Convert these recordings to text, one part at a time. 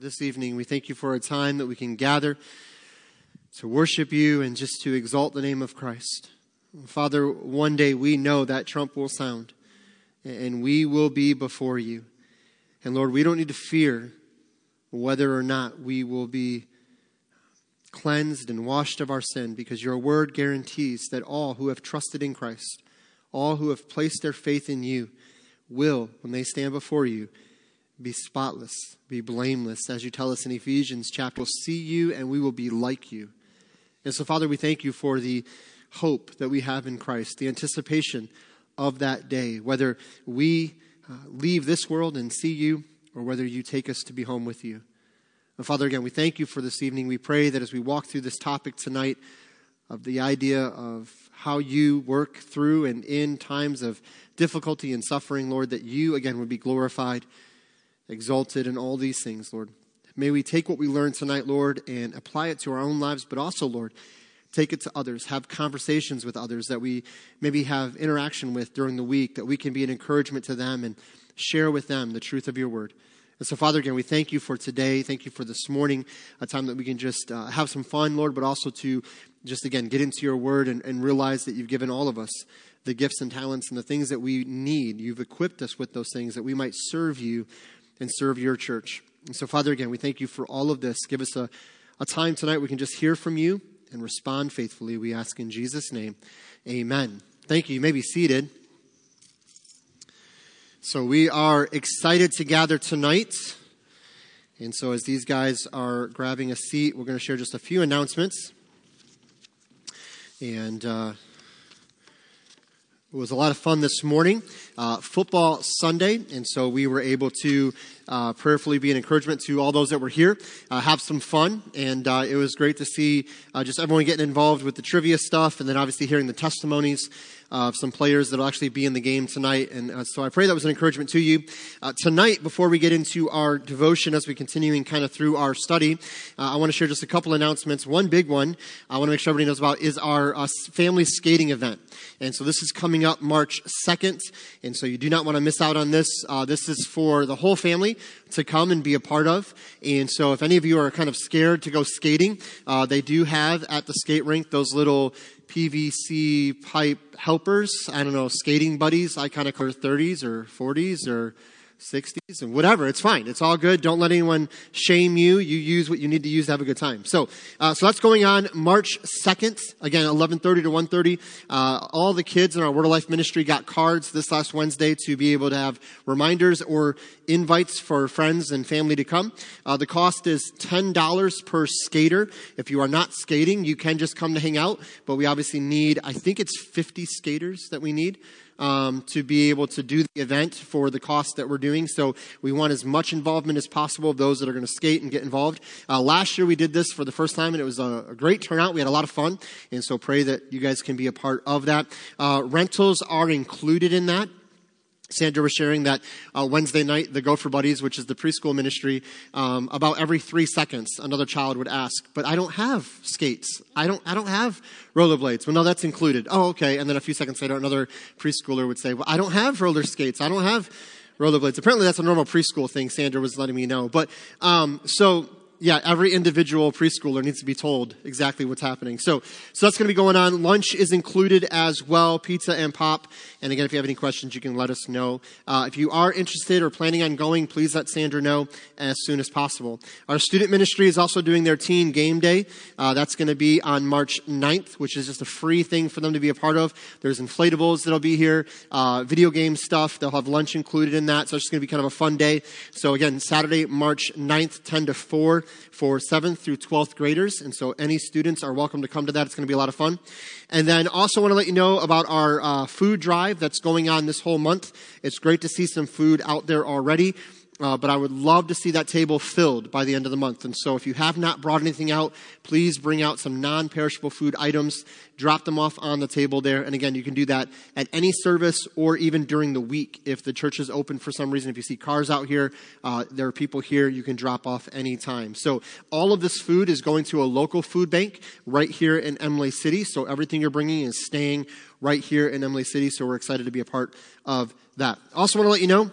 this evening. We thank you for a time that we can gather to worship you and just to exalt the name of Christ. Father, one day we know that trump will sound and we will be before you. And Lord, we don't need to fear whether or not we will be cleansed and washed of our sin because your word guarantees that all who have trusted in Christ, all who have placed their faith in you, will, when they stand before you, be spotless, be blameless, as you tell us in Ephesians chapter. We'll see you and we will be like you. And so, Father, we thank you for the hope that we have in Christ, the anticipation of that day, whether we uh, leave this world and see you or whether you take us to be home with you. And Father, again, we thank you for this evening. We pray that as we walk through this topic tonight of the idea of how you work through and in times of difficulty and suffering, Lord, that you, again, would be glorified exalted in all these things, Lord. May we take what we learned tonight, Lord, and apply it to our own lives, but also, Lord, take it to others, have conversations with others that we maybe have interaction with during the week, that we can be an encouragement to them and share with them the truth of your word. And so, Father, again, we thank you for today. Thank you for this morning, a time that we can just uh, have some fun, Lord, but also to just, again, get into your word and, and realize that you've given all of us the gifts and talents and the things that we need. You've equipped us with those things that we might serve you and serve your church. And so, Father, again, we thank you for all of this. Give us a, a time tonight we can just hear from you and respond faithfully. We ask in Jesus' name. Amen. Thank you. You may be seated. So, we are excited to gather tonight. And so, as these guys are grabbing a seat, we're going to share just a few announcements. And uh, it was a lot of fun this morning. Uh, football Sunday, and so we were able to uh, prayerfully be an encouragement to all those that were here. Uh, have some fun, and uh, it was great to see uh, just everyone getting involved with the trivia stuff, and then obviously hearing the testimonies of some players that will actually be in the game tonight. And uh, so I pray that was an encouragement to you. Uh, tonight, before we get into our devotion as we continuing kind of through our study, uh, I want to share just a couple announcements. One big one I want to make sure everybody knows about is our family skating event. And so this is coming up March 2nd. And so you do not want to miss out on this. This is for the whole family to come and be a part of. And so if any of you are kind of scared to go skating, uh, they do have at the skate rink those little PVC pipe helpers. I don't know, skating buddies. I kind of call 30s or 40s or 60s and whatever. It's fine. It's all good. Don't let anyone shame you. You use what you need to use to have a good time. So, uh, so that's going on March 2nd. Again, 11:30 to 1:30. Uh, all the kids in our Word of Life ministry got cards this last Wednesday to be able to have reminders or invites for friends and family to come. Uh, the cost is $10 per skater. If you are not skating, you can just come to hang out. But we obviously need, I think it's 50 skaters that we need um, to be able to do the event for the cost that we're doing. So we want as much involvement as possible of those that are going to skate and get involved. Uh, last year we did this for the first time and it was a, a, great turnout. We had a lot of fun. And so pray that you guys can be a part of that. Uh, rentals are included in that. Sandra was sharing that uh, Wednesday night, the Gopher Buddies, which is the preschool ministry, um, about every three seconds, another child would ask, "But I don't have skates. I don't. I don't have rollerblades." Well, no, that's included. Oh, okay. And then a few seconds later, another preschooler would say, "Well, I don't have roller skates. I don't have rollerblades." Apparently, that's a normal preschool thing. Sandra was letting me know. But um, so yeah, every individual preschooler needs to be told exactly what's happening. So, so that's going to be going on. Lunch is included as well, pizza and pop. And again, if you have any questions, you can let us know. Uh, if you are interested or planning on going, please let Sandra know as soon as possible. Our student ministry is also doing their teen game day. Uh, that's going to be on March 9th, which is just a free thing for them to be a part of. There's inflatables that'll be here, uh, video game stuff. They'll have lunch included in that. So it's just going to be kind of a fun day. So again, Saturday, March 9th, 10 to 4 for 7th through 12th graders. And so any students are welcome to come to that. It's going to be a lot of fun. And then also want to let you know about our uh, food drive that's going on this whole month. It's great to see some food out there already. Uh, but I would love to see that table filled by the end of the month. And so if you have not brought anything out, please bring out some non perishable food items, drop them off on the table there. And again, you can do that at any service or even during the week. If the church is open for some reason, if you see cars out here, uh, there are people here, you can drop off anytime. So all of this food is going to a local food bank right here in Imlay City. So everything you're bringing is staying right here in Imlay City. So we're excited to be a part of that. Also want to let you know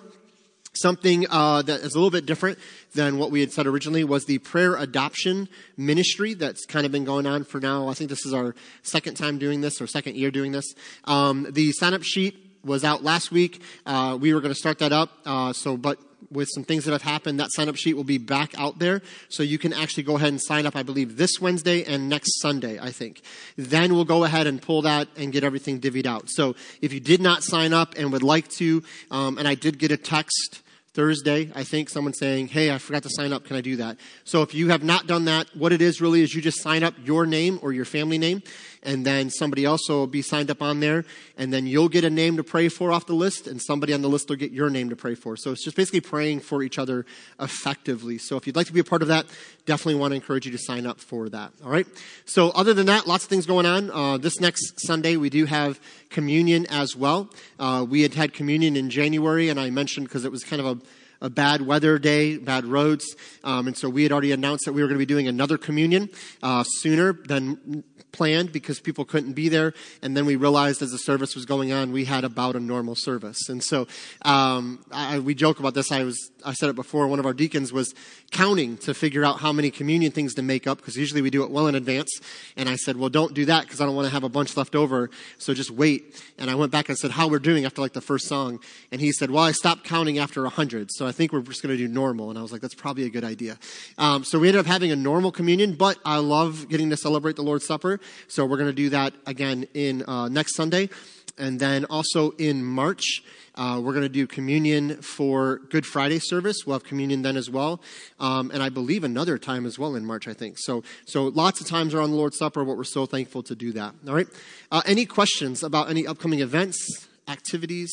Something uh, that is a little bit different than what we had said originally was the prayer adoption ministry that's kind of been going on for now. I think this is our second time doing this or second year doing this. Um, the sign up sheet was out last week. Uh, we were going to start that up. Uh, so, but with some things that have happened, that sign up sheet will be back out there. So you can actually go ahead and sign up, I believe, this Wednesday and next Sunday, I think. Then we'll go ahead and pull that and get everything divvied out. So if you did not sign up and would like to, um, and I did get a text Thursday, I think, someone saying, Hey, I forgot to sign up. Can I do that? So if you have not done that, what it is really is you just sign up your name or your family name, and then somebody else will be signed up on there, and then you'll get a name to pray for off the list, and somebody on the list will get your name to pray for. So it's just basically praying for each other effectively. So if you'd like to be a part of that, definitely want to encourage you to sign up for that. All right. So other than that, lots of things going on. Uh, this next Sunday, we do have communion as well. Uh, we had had communion in January, and I mentioned because it was kind of a a bad weather day, bad roads, um, and so we had already announced that we were going to be doing another communion uh, sooner than planned because people couldn't be there. And then we realized as the service was going on, we had about a normal service. And so um, I, we joke about this. I was I said it before. One of our deacons was counting to figure out how many communion things to make up because usually we do it well in advance. And I said, well, don't do that because I don't want to have a bunch left over. So just wait. And I went back and said how we're doing after like the first song. And he said, well, I stopped counting after a hundred. So I think we're just going to do normal. And I was like, that's probably a good idea. Um, so we ended up having a normal communion, but I love getting to celebrate the Lord's Supper. So we're going to do that again in uh, next Sunday. And then also in March, uh, we're going to do communion for Good Friday service. We'll have communion then as well. Um, and I believe another time as well in March, I think. So, so lots of times around the Lord's Supper, but we're so thankful to do that. All right. Uh, any questions about any upcoming events, activities,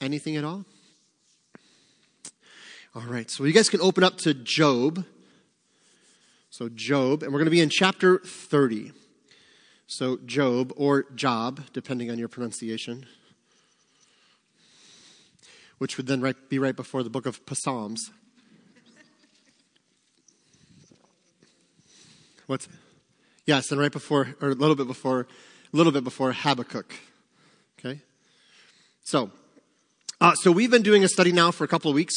anything at all? All right. So you guys can open up to Job. So Job, and we're going to be in chapter 30. So, Job, or Job, depending on your pronunciation, which would then right, be right before the book of Psalms. What's yes, and right before, or a little bit before, a little bit before Habakkuk. Okay, so uh, so we've been doing a study now for a couple of weeks.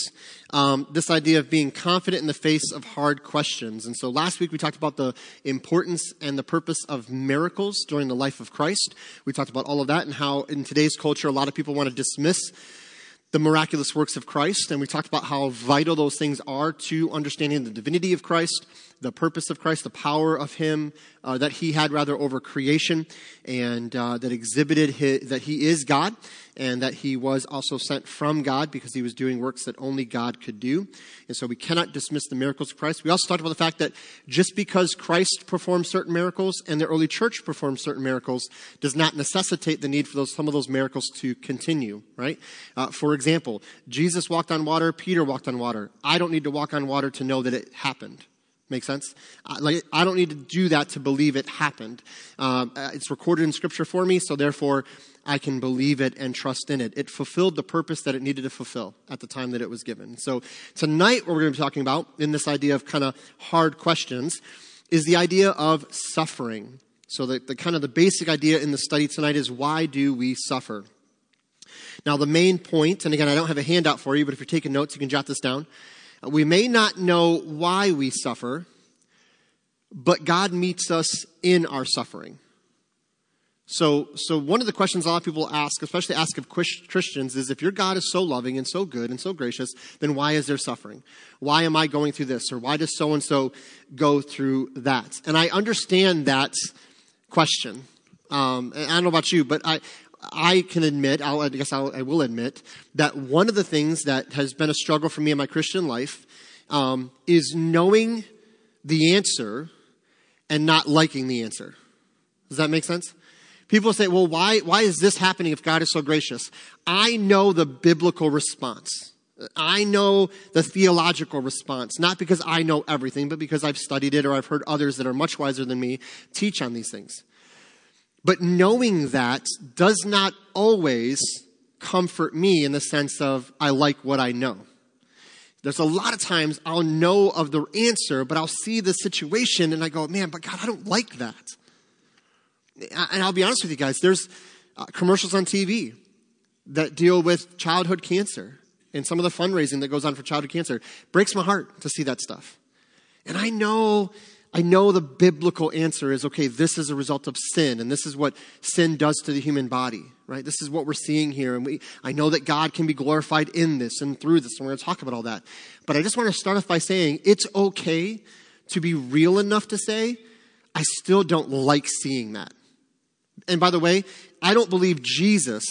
Um, this idea of being confident in the face of hard questions. And so last week we talked about the importance and the purpose of miracles during the life of Christ. We talked about all of that and how in today's culture a lot of people want to dismiss the miraculous works of Christ. And we talked about how vital those things are to understanding the divinity of Christ the purpose of Christ, the power of Him uh, that He had rather over creation, and uh, that exhibited his, that He is God, and that He was also sent from God because He was doing works that only God could do. And so we cannot dismiss the miracles of Christ. We also talked about the fact that just because Christ performed certain miracles and the early church performed certain miracles does not necessitate the need for those, some of those miracles to continue, right? Uh, for example, Jesus walked on water, Peter walked on water. I don't need to walk on water to know that it happened. Make sense? Uh, like, I don't need to do that to believe it happened. Um, uh, it's recorded in Scripture for me, so therefore I can believe it and trust in it. It fulfilled the purpose that it needed to fulfill at the time that it was given. So tonight, what we're going to be talking about in this idea of kind of hard questions is the idea of suffering. So the, the kind of the basic idea in the study tonight is why do we suffer? Now, the main point, and again, I don't have a handout for you, but if you're taking notes, you can jot this down we may not know why we suffer, but God meets us in our suffering. So, so one of the questions a lot of people ask, especially ask of Christians, is if your God is so loving and so good and so gracious, then why is there suffering? Why am I going through this? Or why does so and so go through that? And I understand that question. Um, I don't know about you, but I, I can admit, I'll, I guess I'll, I will admit, that one of the things that has been a struggle for me in my Christian life um, is knowing the answer and not liking the answer. Does that make sense? People say, well, why, why is this happening if God is so gracious? I know the biblical response. I know the theological response, not because I know everything, but because I've studied it or I've heard others that are much wiser than me teach on these things. But knowing that does not always comfort me in the sense of I like what I know. There's a lot of times I'll know of the answer, but I'll see the situation and I go, man, but God, I don't like that. And I'll be honest with you guys, there's uh, commercials on TV that deal with childhood cancer. and some of the fundraising that goes on for childhood cancer. Breaks my heart to see that stuff. And I know, I know the biblical answer is okay, this is a result of sin, and this is what sin does to the human body, right? This is what we're seeing here. And we, I know that God can be glorified in this and through this, and we're going to talk about all that. But I just want to start off by saying it's okay to be real enough to say, I still don't like seeing that. And by the way, I don't believe Jesus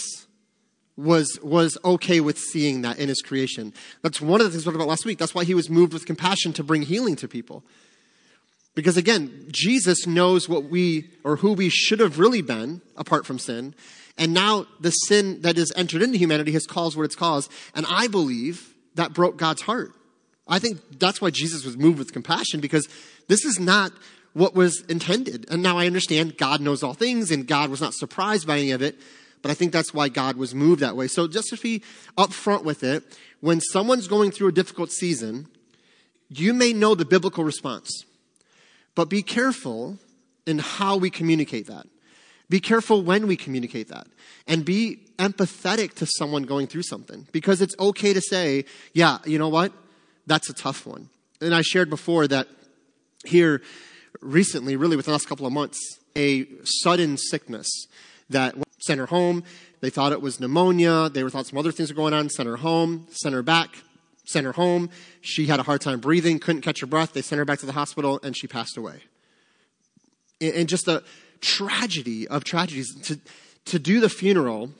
was, was okay with seeing that in his creation. That's one of the things we talked about last week. That's why he was moved with compassion to bring healing to people. Because again, Jesus knows what we, or who we should have really been apart from sin. And now the sin that has entered into humanity has caused what it's caused. And I believe that broke God's heart. I think that's why Jesus was moved with compassion because this is not what was intended. And now I understand God knows all things and God was not surprised by any of it, but I think that's why God was moved that way. So just to be upfront with it, when someone's going through a difficult season, you may know the biblical response, but be careful in how we communicate that. Be careful when we communicate that and be empathetic to someone going through something because it's okay to say, yeah, you know what? That's a tough one. And I shared before that here recently, really within the last couple of months, a sudden sickness that sent her home. They thought it was pneumonia. They thought some other things were going on. Sent her home, sent her back, sent her home. She had a hard time breathing, couldn't catch her breath. They sent her back to the hospital, and she passed away. And just a tragedy of tragedies. To, to do the funeral,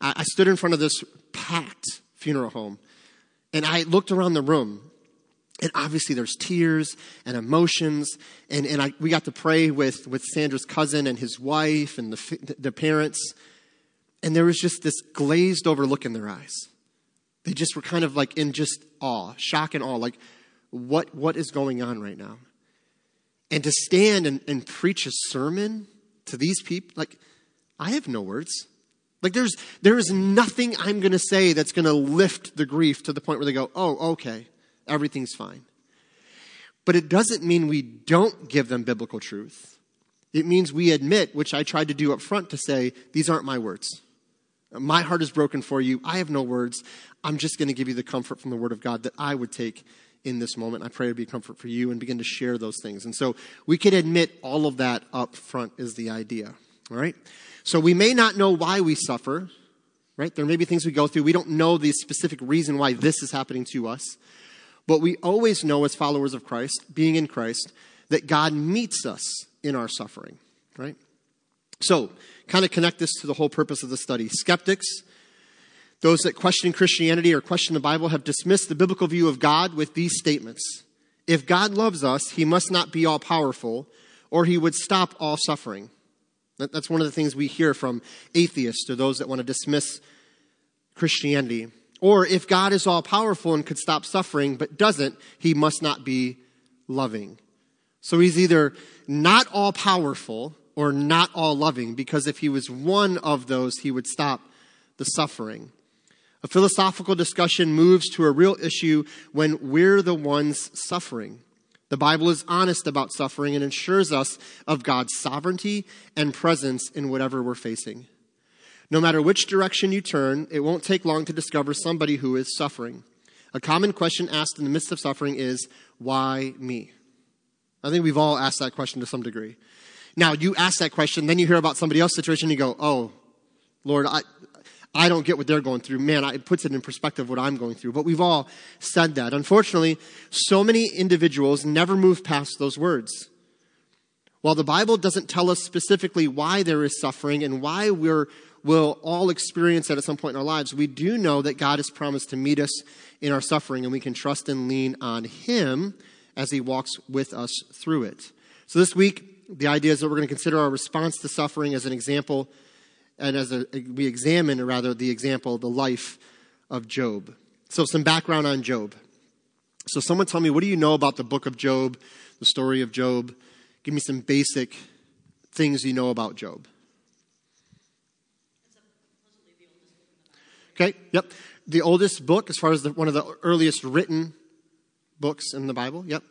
I stood in front of this packed funeral home, and I looked around the room, and obviously there's tears and emotions and, and I, we got to pray with, with sandra's cousin and his wife and the, the parents and there was just this glazed over look in their eyes they just were kind of like in just awe shock and awe like what what is going on right now and to stand and, and preach a sermon to these people like i have no words like there's there is nothing i'm going to say that's going to lift the grief to the point where they go oh okay everything's fine. But it doesn't mean we don't give them biblical truth. It means we admit, which I tried to do up front, to say, these aren't my words. My heart is broken for you. I have no words. I'm just going to give you the comfort from the Word of God that I would take in this moment. I pray to be comfort for you and begin to share those things. And so we can admit all of that up front is the idea. All right? So we may not know why we suffer, right? There may be things we go through. We don't know the specific reason why this is happening to us. But we always know as followers of Christ, being in Christ, that God meets us in our suffering, right? So, kind of connect this to the whole purpose of the study. Skeptics, those that question Christianity or question the Bible, have dismissed the biblical view of God with these statements. If God loves us, he must not be all powerful, or he would stop all suffering. That's one of the things we hear from atheists or those that want to dismiss Christianity. Or if God is all powerful and could stop suffering but doesn't, he must not be loving. So he's either not all powerful or not all loving because if he was one of those, he would stop the suffering. A philosophical discussion moves to a real issue when we're the ones suffering. The Bible is honest about suffering and assures us of God's sovereignty and presence in whatever we're facing. No matter which direction you turn, it won't take long to discover somebody who is suffering. A common question asked in the midst of suffering is, why me? I think we've all asked that question to some degree. Now, you ask that question, then you hear about somebody else's situation, you go, oh, Lord, I, I don't get what they're going through. Man, it puts it in perspective what I'm going through. But we've all said that. Unfortunately, so many individuals never move past those words. While the Bible doesn't tell us specifically why there is suffering and why we're will all experience that at some point in our lives, we do know that God has promised to meet us in our suffering, and we can trust and lean on Him as He walks with us through it. So this week, the idea is that we're going to consider our response to suffering as an example, and as a, we examine, or rather, the example, the life of Job. So, some background on Job. So, someone tell me, what do you know about the book of Job, the story of Job? Give me some basic things you know about Job. Okay, yep. The oldest book, as far as the, one of the earliest written books in the Bible, yep.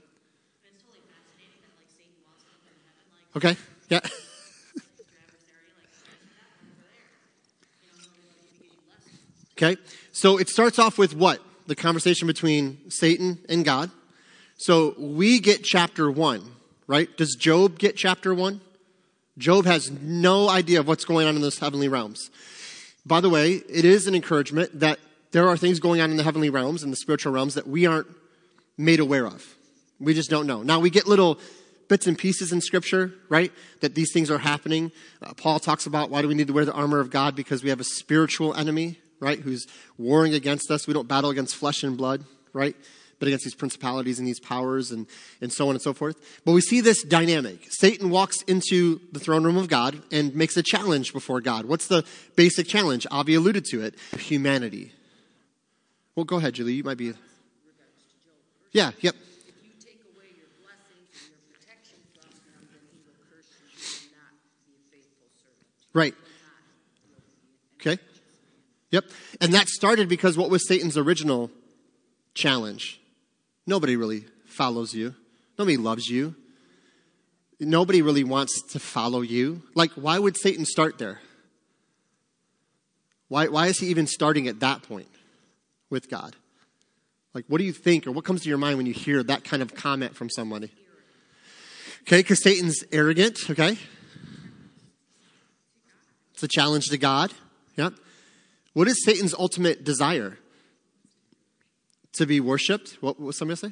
Okay, yeah. Okay? So it starts off with what? The conversation between Satan and God. So we get chapter one, right? Does Job get chapter one? Job has no idea of what's going on in those heavenly realms. By the way, it is an encouragement that there are things going on in the heavenly realms and the spiritual realms that we aren't made aware of. We just don't know. Now, we get little bits and pieces in Scripture, right? That these things are happening. Uh, Paul talks about why do we need to wear the armor of God? Because we have a spiritual enemy, right? Who's warring against us. We don't battle against flesh and blood, right? But against these principalities and these powers and, and so on and so forth. But we see this dynamic. Satan walks into the throne room of God and makes a challenge before God. What's the basic challenge? Avi alluded to it humanity. Well, go ahead, Julie. You might be. Yeah, yep. Right. Okay. Yep. And that started because what was Satan's original challenge? Nobody really follows you. Nobody loves you. Nobody really wants to follow you. Like, why would Satan start there? Why, why is he even starting at that point with God? Like, what do you think, or what comes to your mind when you hear that kind of comment from somebody? Okay, because Satan's arrogant, okay? It's a challenge to God. Yeah. What is Satan's ultimate desire? To be worshiped? What was somebody say?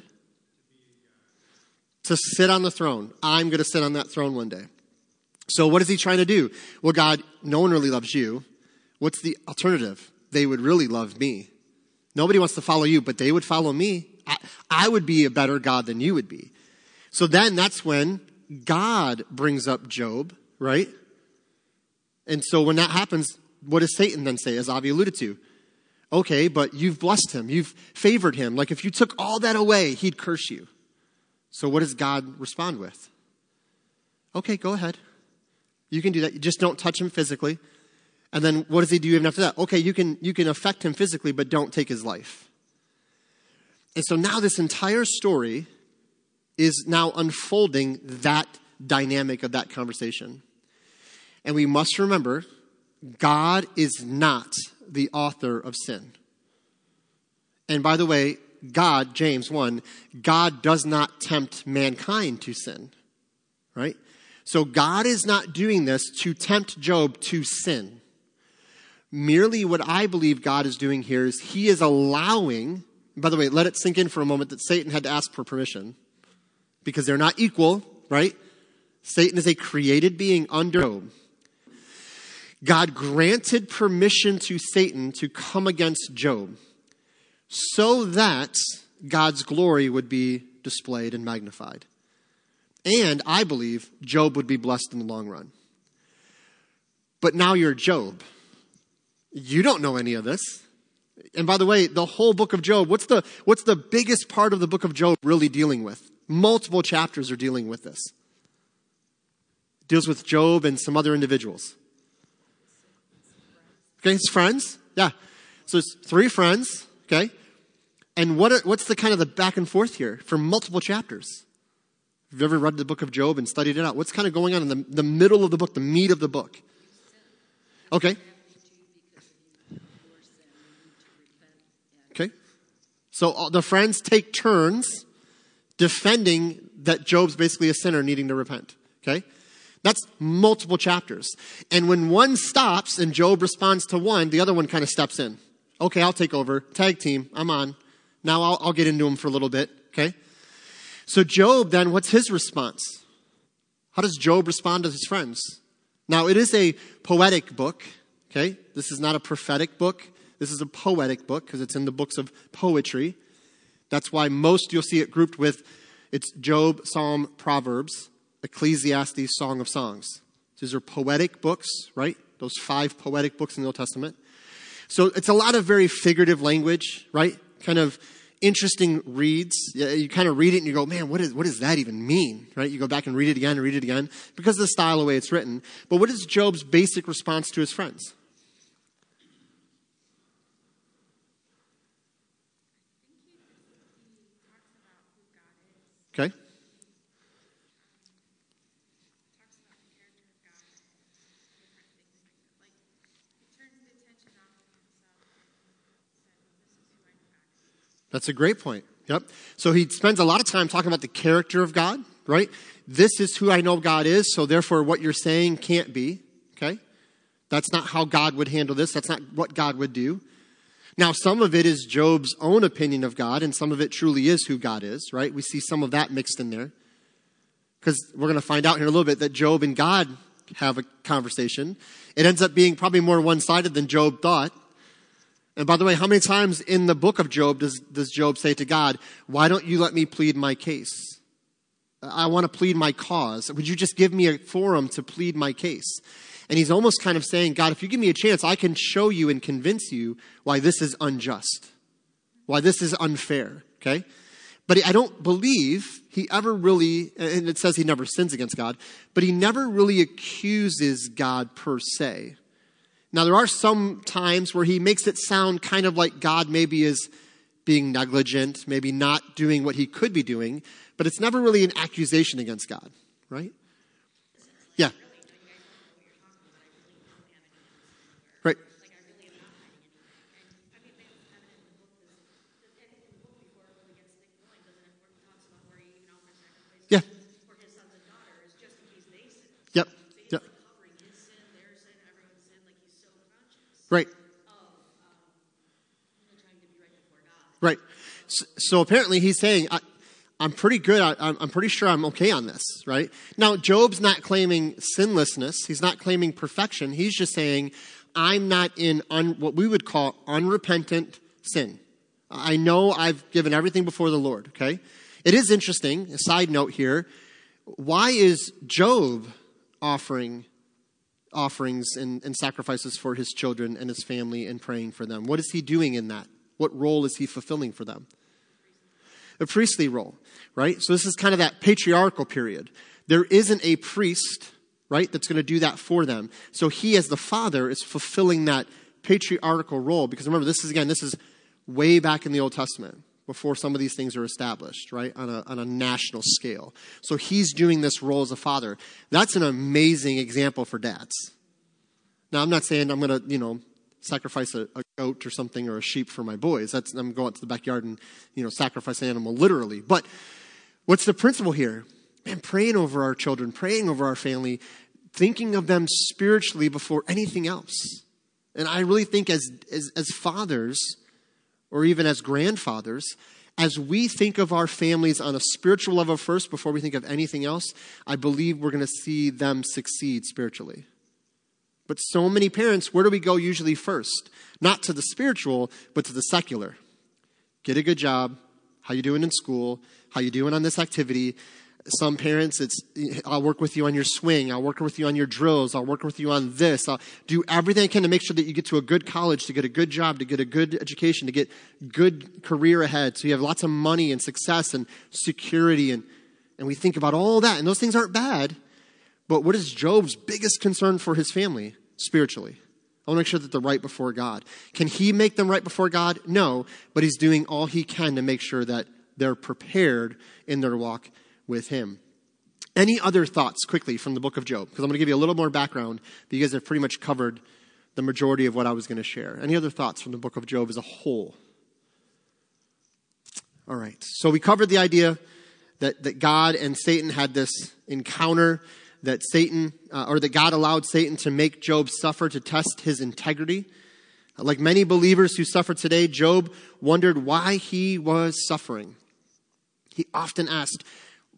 To sit on the throne. I'm going to sit on that throne one day. So what is he trying to do? Well, God, no one really loves you. What's the alternative? They would really love me. Nobody wants to follow you, but they would follow me. I, I would be a better God than you would be. So then that's when God brings up Job, right? And so when that happens, what does Satan then say, as Avi alluded to? Okay, but you've blessed him. You've favored him. Like if you took all that away, he'd curse you. So what does God respond with? Okay, go ahead. You can do that. You just don't touch him physically. And then what does he do even after that? Okay, you can, you can affect him physically, but don't take his life. And so now this entire story is now unfolding that dynamic of that conversation. And we must remember God is not the author of sin. And by the way, God, James 1, God does not tempt mankind to sin. Right? So God is not doing this to tempt Job to sin. Merely what I believe God is doing here is he is allowing, by the way, let it sink in for a moment that Satan had to ask for permission because they're not equal, right? Satan is a created being under Job. God granted permission to Satan to come against Job so that God's glory would be displayed and magnified. And I believe Job would be blessed in the long run. But now you're Job. You don't know any of this. And by the way, the whole book of Job, what's the, what's the biggest part of the book of Job really dealing with? Multiple chapters are dealing with this. It deals with Job and some other individuals. Okay, his friends. Yeah. So it's three friends. Okay. And what are, what's the kind of the back and forth here for multiple chapters? Have you ever read the book of Job and studied it out? What's kind of going on in the, the middle of the book, the meat of the book? Okay. Okay. So uh, the friends take turns defending that Job's basically a sinner needing to repent. Okay. That's multiple chapters. And when one stops and Job responds to one, the other one kind of steps in. Okay, I'll take over. Tag team. I'm on. Now I'll, I'll get into him for a little bit. Okay. So Job then, what's his response? How does Job respond to his friends? Now it is a poetic book. Okay. This is not a prophetic book. This is a poetic book because it's in the books of poetry. That's why most you'll see it grouped with it's Job, Psalm, Proverbs. Ecclesiastes, Song of Songs. These are poetic books, right? Those five poetic books in the Old Testament. So it's a lot of very figurative language, right? Kind of interesting reads. You kind of read it and you go, man, what, is, what does that even mean? Right? You go back and read it again and read it again because of the style, the way it's written. But what is Job's basic response to his friends? Okay. That's a great point. Yep. So he spends a lot of time talking about the character of God, right? This is who I know God is, so therefore what you're saying can't be, okay? That's not how God would handle this. That's not what God would do. Now, some of it is Job's own opinion of God, and some of it truly is who God is, right? We see some of that mixed in there. Because we're going to find out here in a little bit that Job and God have a conversation. It ends up being probably more one sided than Job thought. And by the way, how many times in the book of Job does, does Job say to God, Why don't you let me plead my case? I want to plead my cause. Would you just give me a forum to plead my case? And he's almost kind of saying, God, if you give me a chance, I can show you and convince you why this is unjust, why this is unfair, okay? But I don't believe he ever really, and it says he never sins against God, but he never really accuses God per se. Now, there are some times where he makes it sound kind of like God maybe is being negligent, maybe not doing what he could be doing, but it's never really an accusation against God, right? Right. Right. So, so apparently he's saying, I, am pretty good. I, I'm pretty sure I'm okay on this, right? Now, Job's not claiming sinlessness. He's not claiming perfection. He's just saying, I'm not in un, what we would call unrepentant sin. I know I've given everything before the Lord, okay? It is interesting, a side note here. Why is Job offering offerings and, and sacrifices for his children and his family and praying for them. What is he doing in that? What role is he fulfilling for them? A priestly role, right? So this is kind of that patriarchal period. There isn't a priest, right, that's going to do that for them. So he, as the father, is fulfilling that patriarchal role. Because remember, this is again, this is way back in the Old Testament before some of these things are established, right, on a, on a national scale. So he's doing this role as a father. That's an amazing example for dads. Now, I'm not saying I'm going to, you know, sacrifice a, a, goat or something or a sheep for my boys. That's, I'm going to the backyard and, you know, sacrifice an animal literally. But what's the principle here? Man, praying over our children, praying over our family, thinking of them spiritually before anything else. And I really think as, as, as fathers, or even as grandfathers, as we think of our families on a spiritual level first before we think of anything else, I believe we're going to see them succeed spiritually. But so many parents, where do we go usually first? Not to the spiritual, but to the secular. Get a good job. How you doing in school? How you doing on this activity? Some parents, it's, I'll work with you on your swing. I'll work with you on your drills. I'll work with you on this. I'll do everything I can to make sure that you get to a good college, to get a good job, to get a good education, to get good career ahead. So you have lots of money and success and security. And, and we think about all that. And those things aren't bad. But what is Job's biggest concern for his family spiritually? I want to make sure that they're right before God. Can he make them right before God? No, but he's doing all he can to make sure that they're prepared in their walk with him. Any other thoughts quickly from the book of Job? Because I'm going to give you a little more background, but you guys have pretty much covered the majority of what I was going to share. Any other thoughts from the book of Job as a whole? All right. So we covered the idea that, that God and Satan had this encounter, that Satan, uh, or that God allowed Satan to make Job suffer to test his integrity. Like many believers who suffer today, Job wondered why he was suffering. He often asked,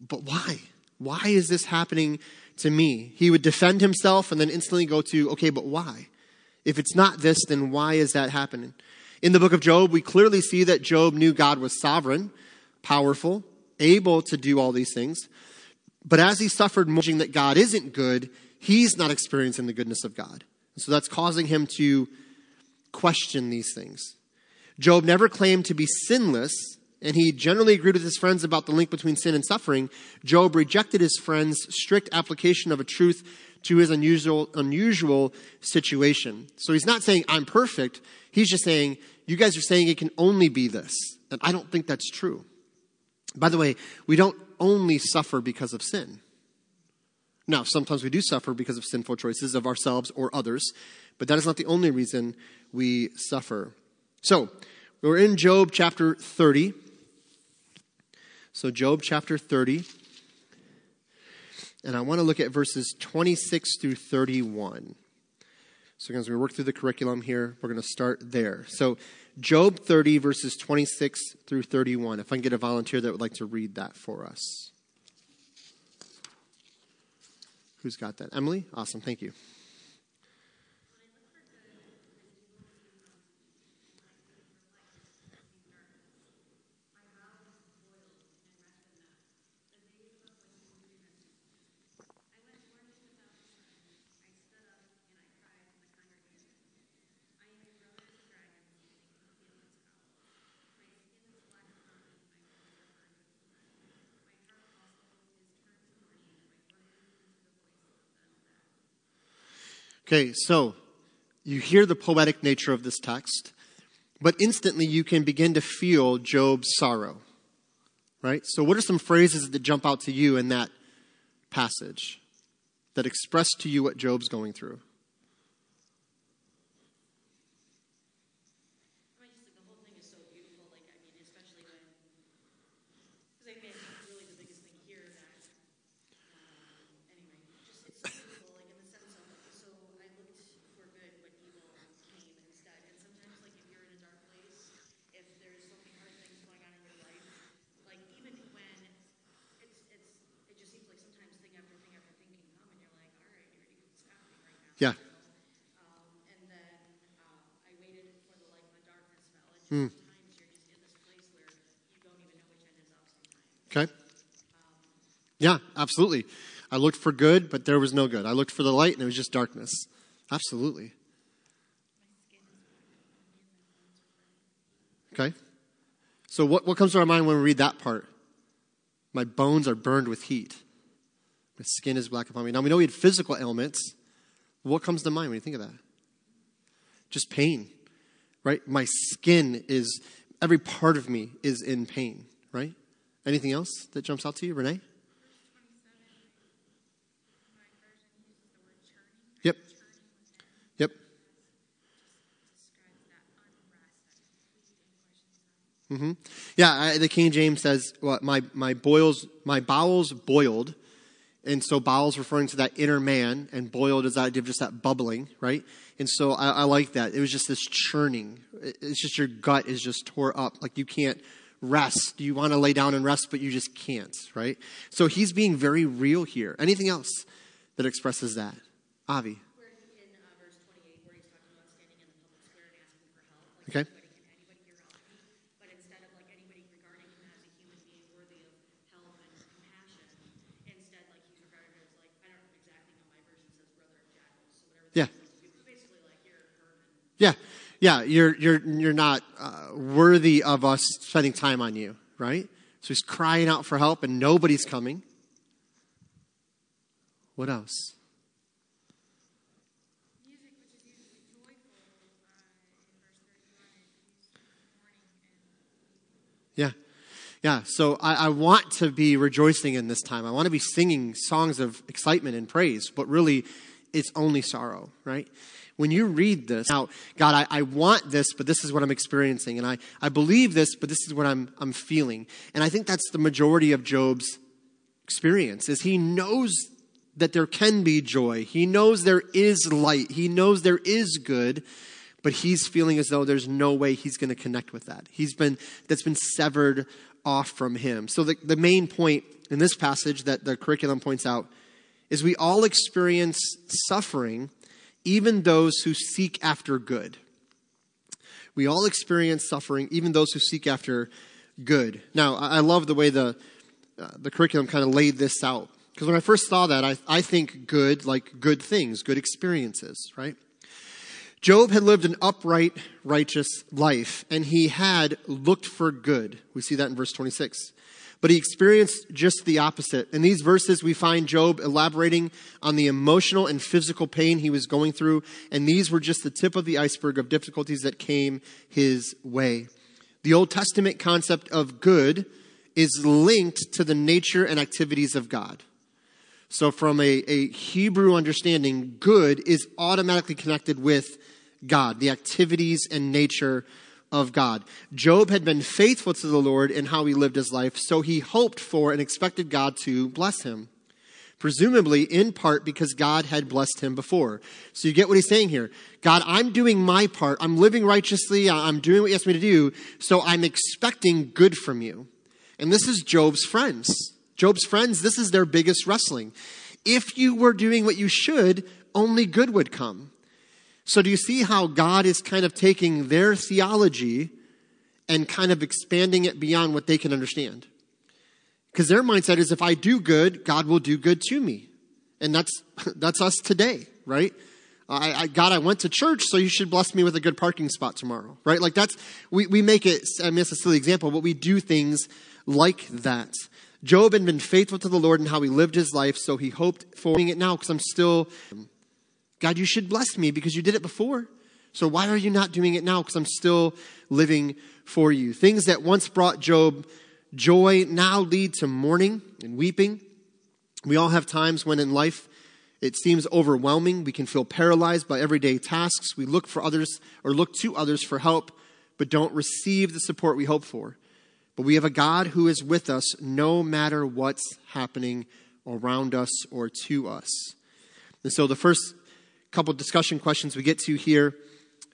but why? Why is this happening to me? He would defend himself and then instantly go to, okay, but why? If it's not this, then why is that happening? In the book of Job, we clearly see that Job knew God was sovereign, powerful, able to do all these things. But as he suffered, knowing that God isn't good, he's not experiencing the goodness of God. So that's causing him to question these things. Job never claimed to be sinless, and he generally agreed with his friends about the link between sin and suffering, Job rejected his friends' strict application of a truth to his unusual, unusual situation. So he's not saying, I'm perfect. He's just saying, you guys are saying it can only be this. And I don't think that's true. By the way, we don't only suffer because of sin. Now, sometimes we do suffer because of sinful choices of ourselves or others, but that is not the only reason we suffer. So, We're in Job chapter 30. So, Job chapter 30. And I want to look at verses 26 through 31. So, as we work through the curriculum here, we're going to start there. So, Job 30, verses 26 through 31. If I can get a volunteer that would like to read that for us. Who's got that? Emily? Awesome. Thank you. Okay, so you hear the poetic nature of this text, but instantly you can begin to feel Job's sorrow. Right? So, what are some phrases that jump out to you in that passage that express to you what Job's going through? Yeah. Hmm. Okay. Yeah, absolutely. I looked for good, but there was no good. I looked for the light, and it was just darkness. Absolutely. Okay. So, what, what comes to our mind when we read that part? My bones are burned with heat. My skin is black upon me. Now, we know we had physical ailments. What comes to mind when you think of that? Just pain, right? My skin is, every part of me is in pain, right? Anything else that jumps out to you, Renee? Yep. Yep. Mm-hmm. Yeah, I, the King James says, "What well, my my boils, my bowels boiled." And so bowels referring to that inner man, and boiled is that idea of just that bubbling, right? And so I, I like that. It was just this churning. It's just your gut is just tore up. Like you can't rest. You want to lay down and rest, but you just can't, right? So he's being very real here. Anything else that expresses that? Avi. Okay. Yeah, yeah, you're, you're, you're not uh, worthy of us spending time on you, right? So he's crying out for help and nobody's coming. What else? Yeah. Yeah, so I, I, want to be rejoicing in this time. I want to be singing songs of excitement and praise, but really, it's only sorrow, right? When you read this, now, God, I, I, want this, but this is what I'm experiencing. And I, I believe this, but this is what I'm, I'm feeling. And I think that's the majority of Job's experience, is he knows that there can be joy. He knows there is light. He knows there is good, but he's feeling as though there's no way he's going to connect with that. He's been, that's been severed off from him. So the, the main point in this passage that the curriculum points out is we all experience suffering even those who seek after good. We all experience suffering, even those who seek after good. Now, I love the way the, uh, the curriculum kind of laid this out. Because when I first saw that, I, I think good, like good things, good experiences, right? Job had lived an upright, righteous life, and he had looked for good. We see that in verse 26. But he experienced just the opposite. In these verses, we find Job elaborating on the emotional and physical pain he was going through, and these were just the tip of the iceberg of difficulties that came his way. The Old Testament concept of good is linked to the nature and activities of God. So, from a, a Hebrew understanding, good is automatically connected with God, the activities and nature of God. Job had been faithful to the Lord in how he lived his life, so he hoped for and expected God to bless him. Presumably, in part because God had blessed him before. So you get what he's saying here. God, I'm doing my part. I'm living righteously. I'm doing what you asked me to do. So I'm expecting good from you. And this is Job's friends. Job's friends, this is their biggest wrestling. If you were doing what you should, only good would come. So, do you see how God is kind of taking their theology and kind of expanding it beyond what they can understand? Because their mindset is if I do good, God will do good to me. And that's, that's us today, right? I, I, God, I went to church, so you should bless me with a good parking spot tomorrow, right? Like that's, we, we make it, I mean, it's a silly example, but we do things like that. Job had been faithful to the Lord in how he lived his life, so he hoped for it now because I'm still God, you should bless me because you did it before. So why are you not doing it now? Because I'm still living for you. Things that once brought Job joy now lead to mourning and weeping. We all have times when in life it seems overwhelming. We can feel paralyzed by everyday tasks. We look for others or look to others for help, but don't receive the support we hope for. But we have a God who is with us no matter what's happening around us or to us. And so the first couple discussion questions we get to here,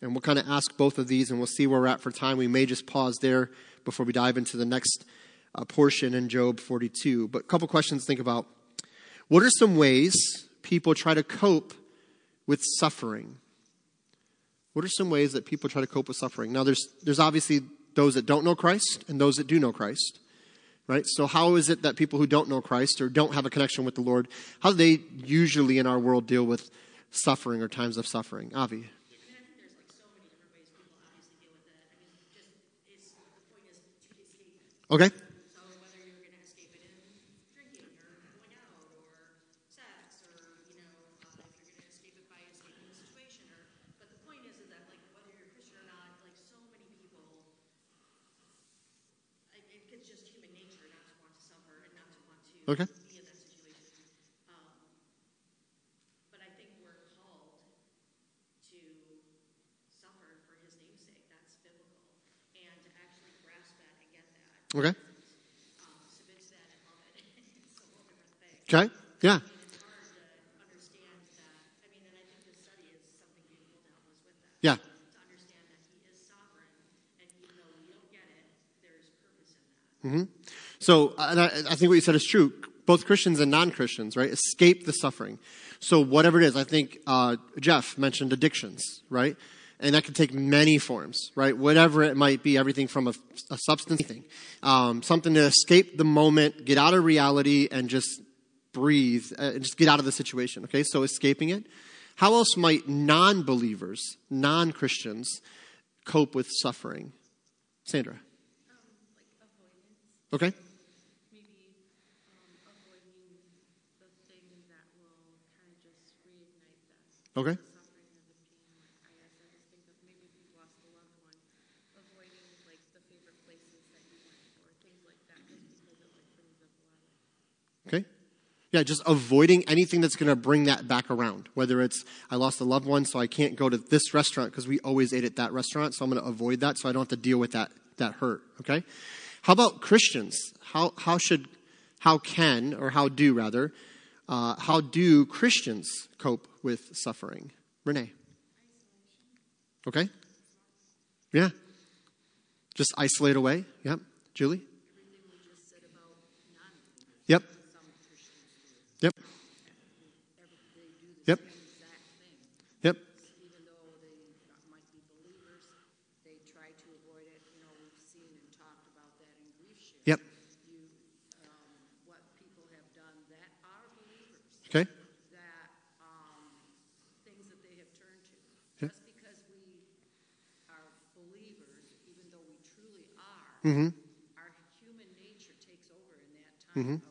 and we'll kind of ask both of these, and we'll see where we're at for time. We may just pause there before we dive into the next uh, portion in Job 42. But a couple questions to think about. What are some ways people try to cope with suffering? What are some ways that people try to cope with suffering? Now, there's, there's obviously those that don't know Christ and those that do know Christ, right? So, how is it that people who don't know Christ or don't have a connection with the Lord, how do they usually in our world deal with suffering or times of suffering. Avi. Okay. So whether you're going to escape it in drinking or going out or sex or, you know, uh, if you're going to escape it by escaping the situation or, but the point is, is that like whether you're Christian or not, like so many people, it, it's just human nature not to want to suffer and not to want to. Okay. Okay. Okay. Yeah. Yeah. Mm-hmm. So, and I, I think what you said is true. Both Christians and non-Christians, right? Escape the suffering. So, whatever it is, I think uh, Jeff mentioned addictions, right? And that can take many forms, right? Whatever it might be, everything from a, a substance thing, um, something to escape the moment, get out of reality, and just breathe, uh, and just get out of the situation. Okay, so escaping it. How else might non-believers, non-Christians, cope with suffering? Sandra. Um, like okay. Maybe um, avoiding the thing that will kind of just reignite that. Okay. Okay? Yeah, just avoiding anything that's going to bring that back around. Whether it's, I lost a loved one, so I can't go to this restaurant because we always ate at that restaurant, so I'm going to avoid that so I don't have to deal with that, that hurt. Okay? How about Christians? How, how should, how can, or how do rather, uh, how do Christians cope with suffering? Renee. Okay? Yeah. Just isolate away. Yep. Julie? Yep. Yep. Yep. Yep. Even though they might be believers, they try to avoid it. You know, we've seen and talked about that in GriefShare. Yep. You, um, what people have done that are believers. Okay. That um, things that they have turned to. Yep. Just because we are believers, even though we truly are, Mm-hmm. our human nature takes over in that time. Mm-hmm.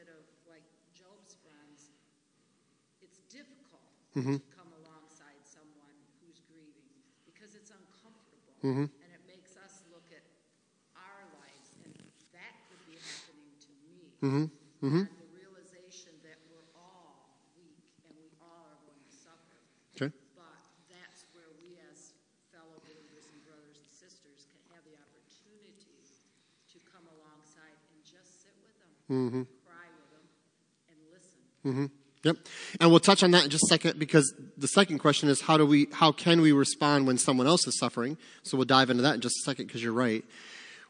instead of like Job's friends, it's difficult mm-hmm. to come alongside someone who's grieving because it's uncomfortable. Mm-hmm. And it makes us look at our lives and that could be happening to me. Mm-hmm. mm-hmm. And the realization that we're all weak and we all are going to suffer. Okay. But that's where we as fellow believers and brothers and sisters can have the opportunity to come alongside and just sit with them, cry with them, and listen. Yep. And we'll touch on that in just a second because the second question is how do we how can we respond when someone else is suffering? So we'll dive into that in just a second because you're right.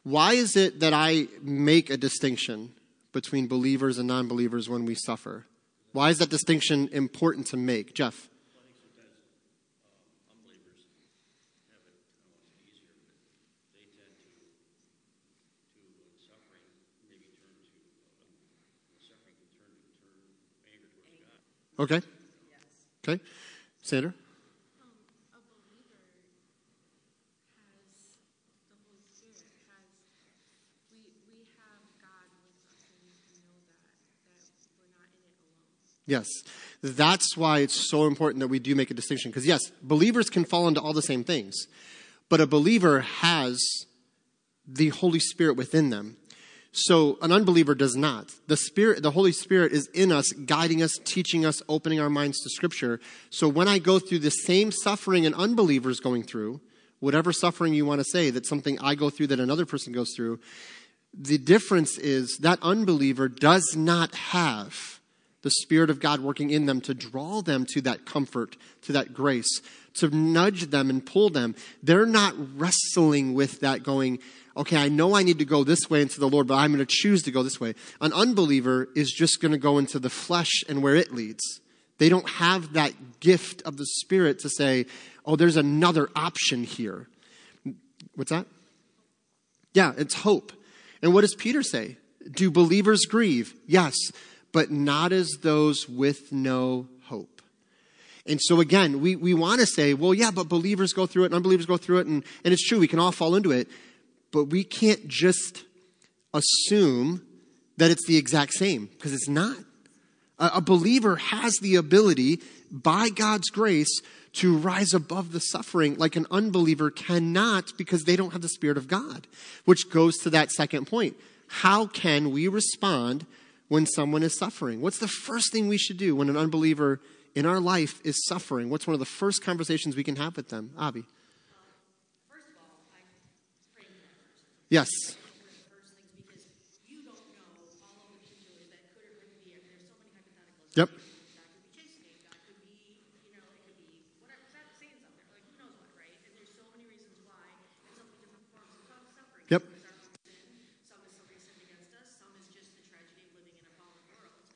Why is it that I make a distinction between believers and non-believers when we suffer? Why is that distinction important to make? Jeff. Okay. Okay. Sandra? Um, a believer has the Holy Spirit has we we have God with us and we can know that that we're not in it alone. Yes. That's why it's so important that we do make a distinction. Because, yes, believers can fall into all the same things, but a believer has the Holy Spirit within them. So an unbeliever does not. The Spirit, the Holy Spirit is in us, guiding us, teaching us, opening our minds to Scripture. So when I go through the same suffering an unbeliever is going through, whatever suffering you want to say, that's something I go through that another person goes through, the difference is that unbeliever does not have the Spirit of God working in them to draw them to that comfort, to that grace, to nudge them and pull them. They're not wrestling with that going, okay, I know I need to go this way into the Lord, but I'm going to choose to go this way. An unbeliever is just going to go into the flesh and where it leads. They don't have that gift of the Spirit to say, oh, there's another option here. What's that? Yeah, it's hope. And what does Peter say? Do believers grieve? Yes, but not as those with no hope. And so again, we, we want to say, well, yeah, but believers go through it and unbelievers go through it, and, and it's true, we can all fall into it, but we can't just assume that it's the exact same, because it's not. A, a believer has the ability, by God's grace, to rise above the suffering like an unbeliever cannot because they don't have the Spirit of God. Which goes to that second point. How can we respond when someone is suffering? What's the first thing we should do when an unbeliever in our life is suffering? What's one of the first conversations we can have with them? Abby. Hypotheticals. Yep. Yep.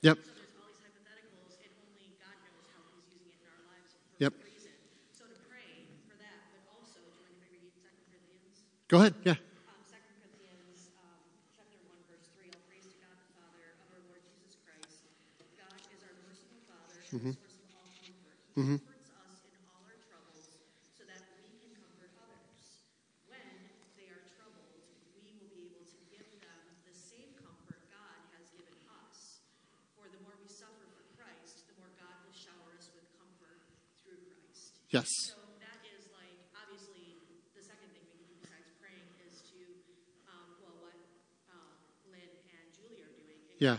Yep. So there's all these hypotheticals, and only God knows how He's using it in our lives for Yep. reason. So to pray for that, but also, do you mind if read Second Corinthians? Go ahead. Yeah. Um, 2 Corinthians um, chapter 1, verse 3. All praise to God the Father of our Lord Jesus Christ. God is our merciful Father and the source of all comfort. He comforts us in all our troubles so that we can comfort others. When they are troubled, we will be able to give them the same comfort God has given us. For the more we suffer for Christ, the more God will shower us with comfort through Christ. Yes. So that is like obviously the second thing we can do besides praying is to, um, well, what uh, Lynn and Julie are doing Yeah.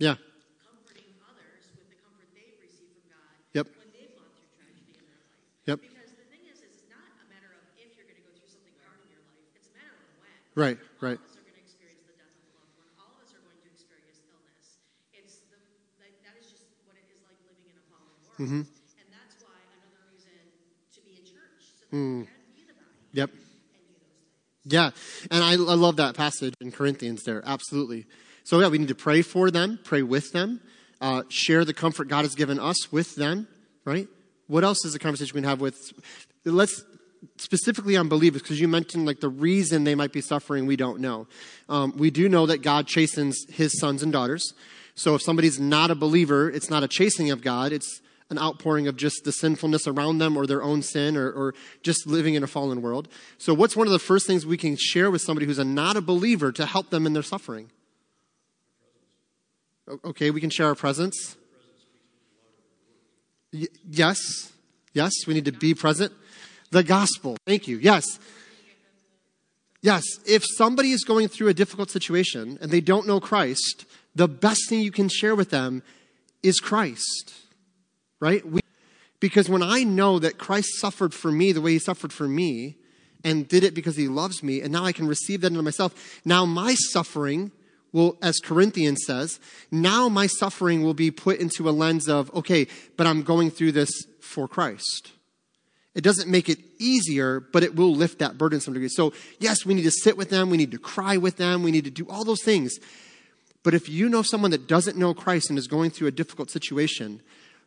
Yeah. comforting others with the comfort they've received from God Yep. when they've gone through tragedy in their life. Yep. Because the thing is, is it's not a matter of if you're going to go through something hard in your life; it's a matter when. Right. All Right. of us are going to experience the death of a loved one. All of us are going to experience illness. It's the like, that is just what it is like living in a fallen world, Mm-hmm. and that's why another reason to be in church so that you can be the body Yep. and do those things. Yeah, and I, I love that passage in Corinthians there. Absolutely. So yeah, we need to pray for them, pray with them, uh, share the comfort God has given us with them. Right? What else is a conversation we can have with? Let's specifically on believers because you mentioned like the reason they might be suffering. We don't know. Um, we do know that God chastens His sons and daughters. So if somebody's not a believer, it's not a chastening of God. It's an outpouring of just the sinfulness around them or their own sin or, or just living in a fallen world. So, what's one of the first things we can share with somebody who's a, not a believer to help them in their suffering? Okay, we can share our presence. Y- yes, yes, we need to be present. The gospel. Thank you. Yes. Yes, if somebody is going through a difficult situation and they don't know Christ, the best thing you can share with them is Christ. Right? We, because when I know that Christ suffered for me the way he suffered for me and did it because he loves me, and now I can receive that into myself, now my suffering well, as Corinthians says, now my suffering will be put into a lens of, okay, but I'm going through this for Christ. It doesn't make it easier, but it will lift that burden some degree. So, yes, we need to sit with them, we need to cry with them, we need to do all those things. But if you know someone that doesn't know Christ and is going through a difficult situation,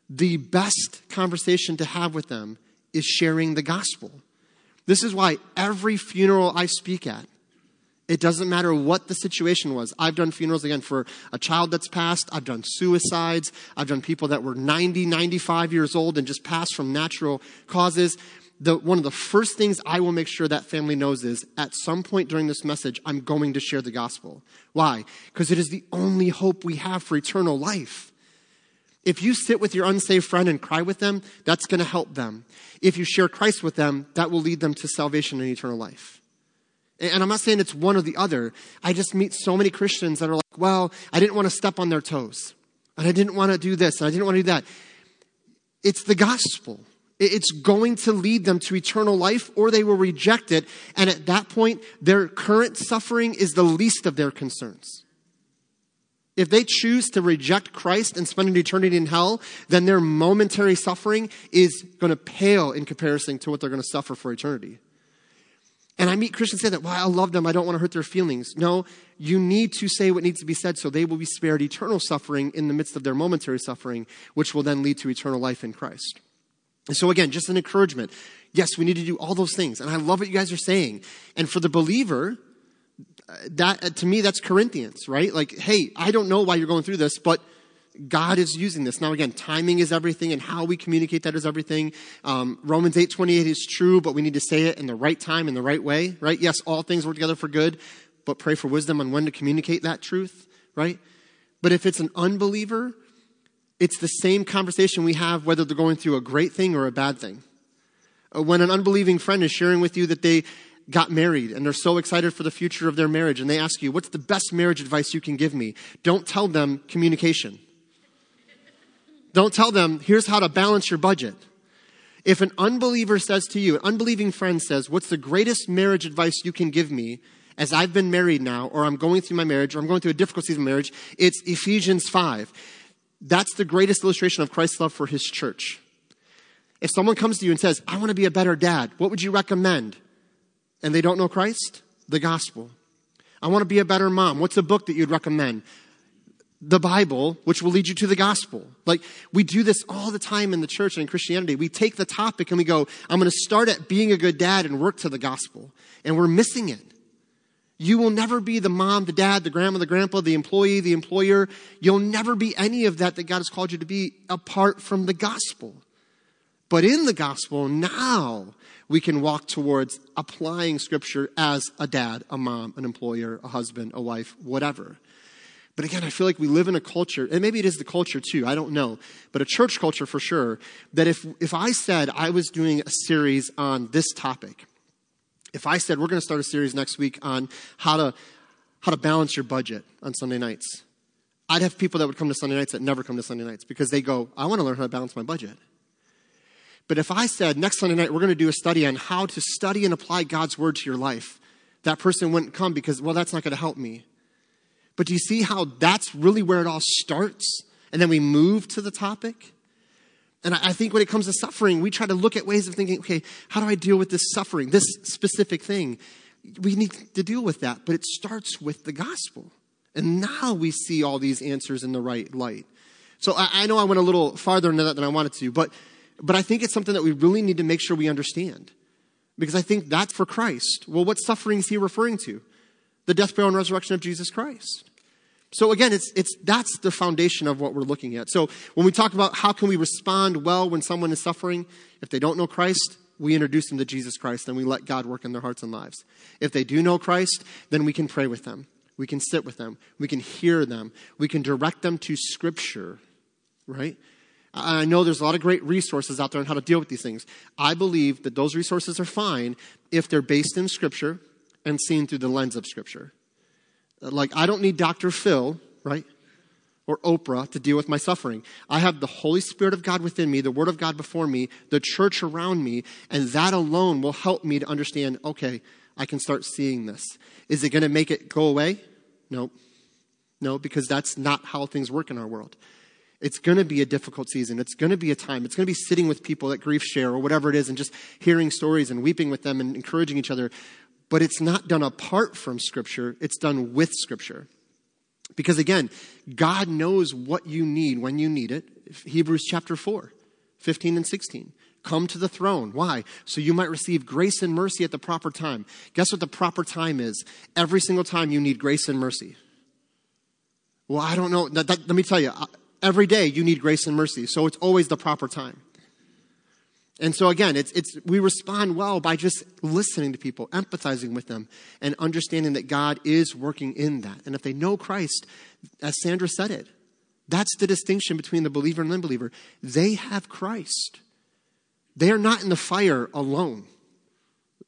the best conversation to have with them is sharing the gospel. This is why every funeral I speak at, it doesn't matter what the situation was. I've done funerals again for a child that's passed. I've done suicides. I've done people that were 90, 95 years old and just passed from natural causes. The, one of the first things I will make sure that family knows is at some point during this message, I'm going to share the gospel. Why? Because it is the only hope we have for eternal life. If you sit with your unsaved friend and cry with them, that's going to help them. If you share Christ with them, that will lead them to salvation and eternal life. And I'm not saying it's one or the other. I just meet so many Christians that are like, well, I didn't want to step on their toes. And I didn't want to do this. And I didn't want to do that. It's the gospel. It's going to lead them to eternal life or they will reject it. And at that point, their current suffering is the least of their concerns. If they choose to reject Christ and spend an eternity in hell, then their momentary suffering is going to pale in comparison to what they're going to suffer for eternity. And I meet Christians say that, well, I love them. I don't want to hurt their feelings. No, you need to say what needs to be said so they will be spared eternal suffering in the midst of their momentary suffering, which will then lead to eternal life in Christ. And so, again, just an encouragement. Yes, we need to do all those things. And I love what you guys are saying. And for the believer, uh, that uh, to me, that's Corinthians, right? Like, hey, I don't know why you're going through this, but God is using this. Now again, timing is everything and how we communicate that is everything. Um, Romans 8, 28 is true, but we need to say it in the right time, in the right way, right? Yes, all things work together for good, but pray for wisdom on when to communicate that truth, right? But if it's an unbeliever, it's the same conversation we have whether they're going through a great thing or a bad thing. Uh, When an unbelieving friend is sharing with you that they got married and they're so excited for the future of their marriage and they ask you, what's the best marriage advice you can give me? Don't tell them communication. Don't tell them, here's how to balance your budget. If an unbeliever says to you, an unbelieving friend says, What's the greatest marriage advice you can give me as I've been married now, or I'm going through my marriage, or I'm going through a difficult season of marriage? It's Ephesians 5. That's the greatest illustration of Christ's love for his church. If someone comes to you and says, I want to be a better dad, what would you recommend? And they don't know Christ? The gospel. I want to be a better mom. What's a book that you'd recommend? The Bible, which will lead you to the gospel. Like, we do this all the time in the church and in Christianity. We take the topic and we go, I'm going to start at being a good dad and work to the gospel. And we're missing it. You will never be the mom, the dad, the grandma, the grandpa, the employee, the employer. You'll never be any of that that God has called you to be apart from the gospel. But in the gospel, now we can walk towards applying scripture as a dad, a mom, an employer, a husband, a wife, whatever. But again, I feel like we live in a culture, and maybe it is the culture too, I don't know, but a church culture for sure, that if, if I said I was doing a series on this topic, if I said we're going to start a series next week on how to, how to balance your budget on Sunday nights, I'd have people that would come to Sunday nights that never come to Sunday nights because they go, I want to learn how to balance my budget. But if I said next Sunday night we're going to do a study on how to study and apply God's word to your life, that person wouldn't come because, well, that's not going to help me. But do you see how that's really where it all starts? And then we move to the topic? And I think when it comes to suffering, we try to look at ways of thinking, okay, how do I deal with this suffering, this specific thing? We need to deal with that, but it starts with the gospel. And now we see all these answers in the right light. So I, I know I went a little farther into that than I wanted to, but, but I think it's something that we really need to make sure we understand. Because I think that's for Christ. Well, what suffering is he referring to? The death, burial, and resurrection of Jesus Christ. So again, it's, it's, that's the foundation of what we're looking at. So when we talk about how can we respond well when someone is suffering, if they don't know Christ, we introduce them to Jesus Christ and we let God work in their hearts and lives. If they do know Christ, then we can pray with them. We can sit with them. We can hear them. We can direct them to Scripture, right? I know there's a lot of great resources out there on how to deal with these things. I believe that those resources are fine if they're based in Scripture and seen through the lens of Scripture. Uh, like, I don't need Dr. Phil, right? Or Oprah to deal with my suffering. I have the Holy Spirit of God within me, the Word of God before me, the church around me, and that alone will help me to understand okay, I can start seeing this. Is it going to make it go away? No. No, because that's not how things work in our world. It's going to be a difficult season. It's going to be a time. It's going to be sitting with people that GriefShare or whatever it is and just hearing stories and weeping with them and encouraging each other. But it's not done apart from Scripture, it's done with Scripture. Because again, God knows what you need when you need it. Hebrews chapter 4, 15 and 16. Come to the throne. Why? So you might receive grace and mercy at the proper time. Guess what the proper time is? Every single time you need grace and mercy. Well, I don't know. That, that, let me tell you, uh, every day you need grace and mercy. So it's always the proper time. And so again, it's, it's, we respond well by just listening to people, empathizing with them, and understanding that God is working in that. And if they know Christ, as Sandra said it, that's the distinction between the believer and the unbeliever. They have Christ. They are not in the fire alone.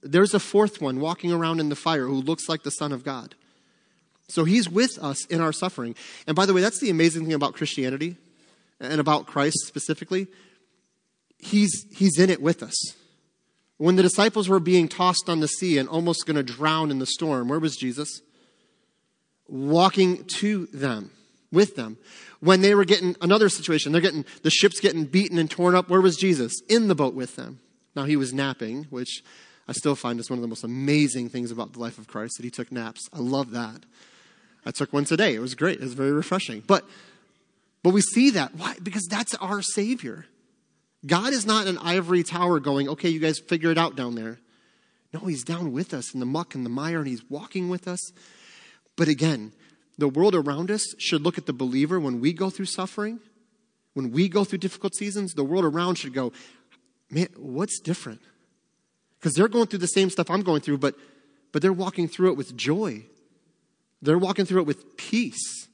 There's a fourth one walking around in the fire who looks like the Son of God. So he's with us in our suffering. And by the way, that's the amazing thing about Christianity and about Christ specifically he's, he's in it with us. When the disciples were being tossed on the sea and almost going to drown in the storm, where was Jesus? Walking to them, with them. When they were getting another situation, they're getting, the ship's getting beaten and torn up, where was Jesus? In the boat with them. Now he was napping, which I still find is one of the most amazing things about the life of Christ, that he took naps. I love that. I took one today. It was great. It was very refreshing. But, but we see that. Why? Because that's our Savior. God is not an ivory tower going, okay, you guys figure it out down there. No, He's down with us in the muck and the mire, and He's walking with us. But again, the world around us should look at the believer when we go through suffering, when we go through difficult seasons, the world around should go, man, what's different? Because they're going through the same stuff I'm going through, but, but they're walking through it with joy. They're walking through it with peace.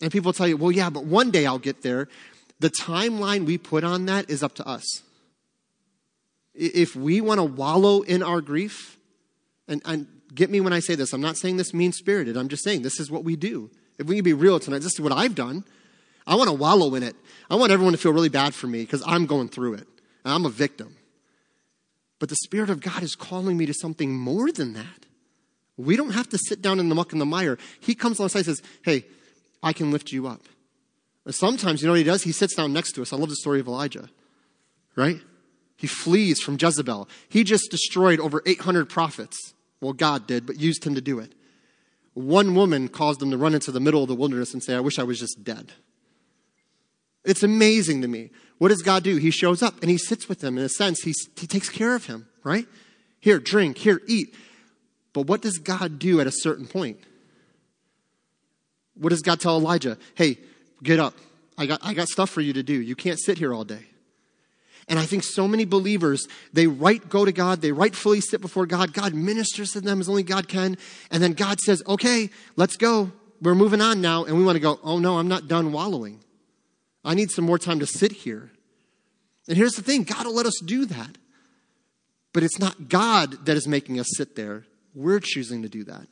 And people tell you, well, yeah, but one day I'll get there. The timeline we put on that is up to us. If we want to wallow in our grief, and, and get me when I say this, I'm not saying this mean spirited, I'm just saying this is what we do. If we can be real tonight, this is what I've done. I want to wallow in it. I want everyone to feel really bad for me because I'm going through it. And I'm a victim. But the Spirit of God is calling me to something more than that. We don't have to sit down in the muck and the mire. He comes alongside and says, Hey, I can lift you up. Sometimes, you know what he does? He sits down next to us. I love the story of Elijah, right? He flees from Jezebel. He just destroyed over 800 prophets. Well, God did, but used him to do it. One woman caused him to run into the middle of the wilderness and say, I wish I was just dead. It's amazing to me. What does God do? He shows up and he sits with them. In a sense, he, he takes care of him, right? Here, drink, here, eat. But what does God do at a certain point? What does God tell Elijah? Hey, Get up. I got, I got stuff for you to do. You can't sit here all day. And I think so many believers, they right go to God, they rightfully sit before God. God ministers to them as only God can. And then God says, okay, let's go. We're moving on now. And we want to go, oh no, I'm not done wallowing. I need some more time to sit here. And here's the thing God will let us do that. But it's not God that is making us sit there. We're choosing to do that.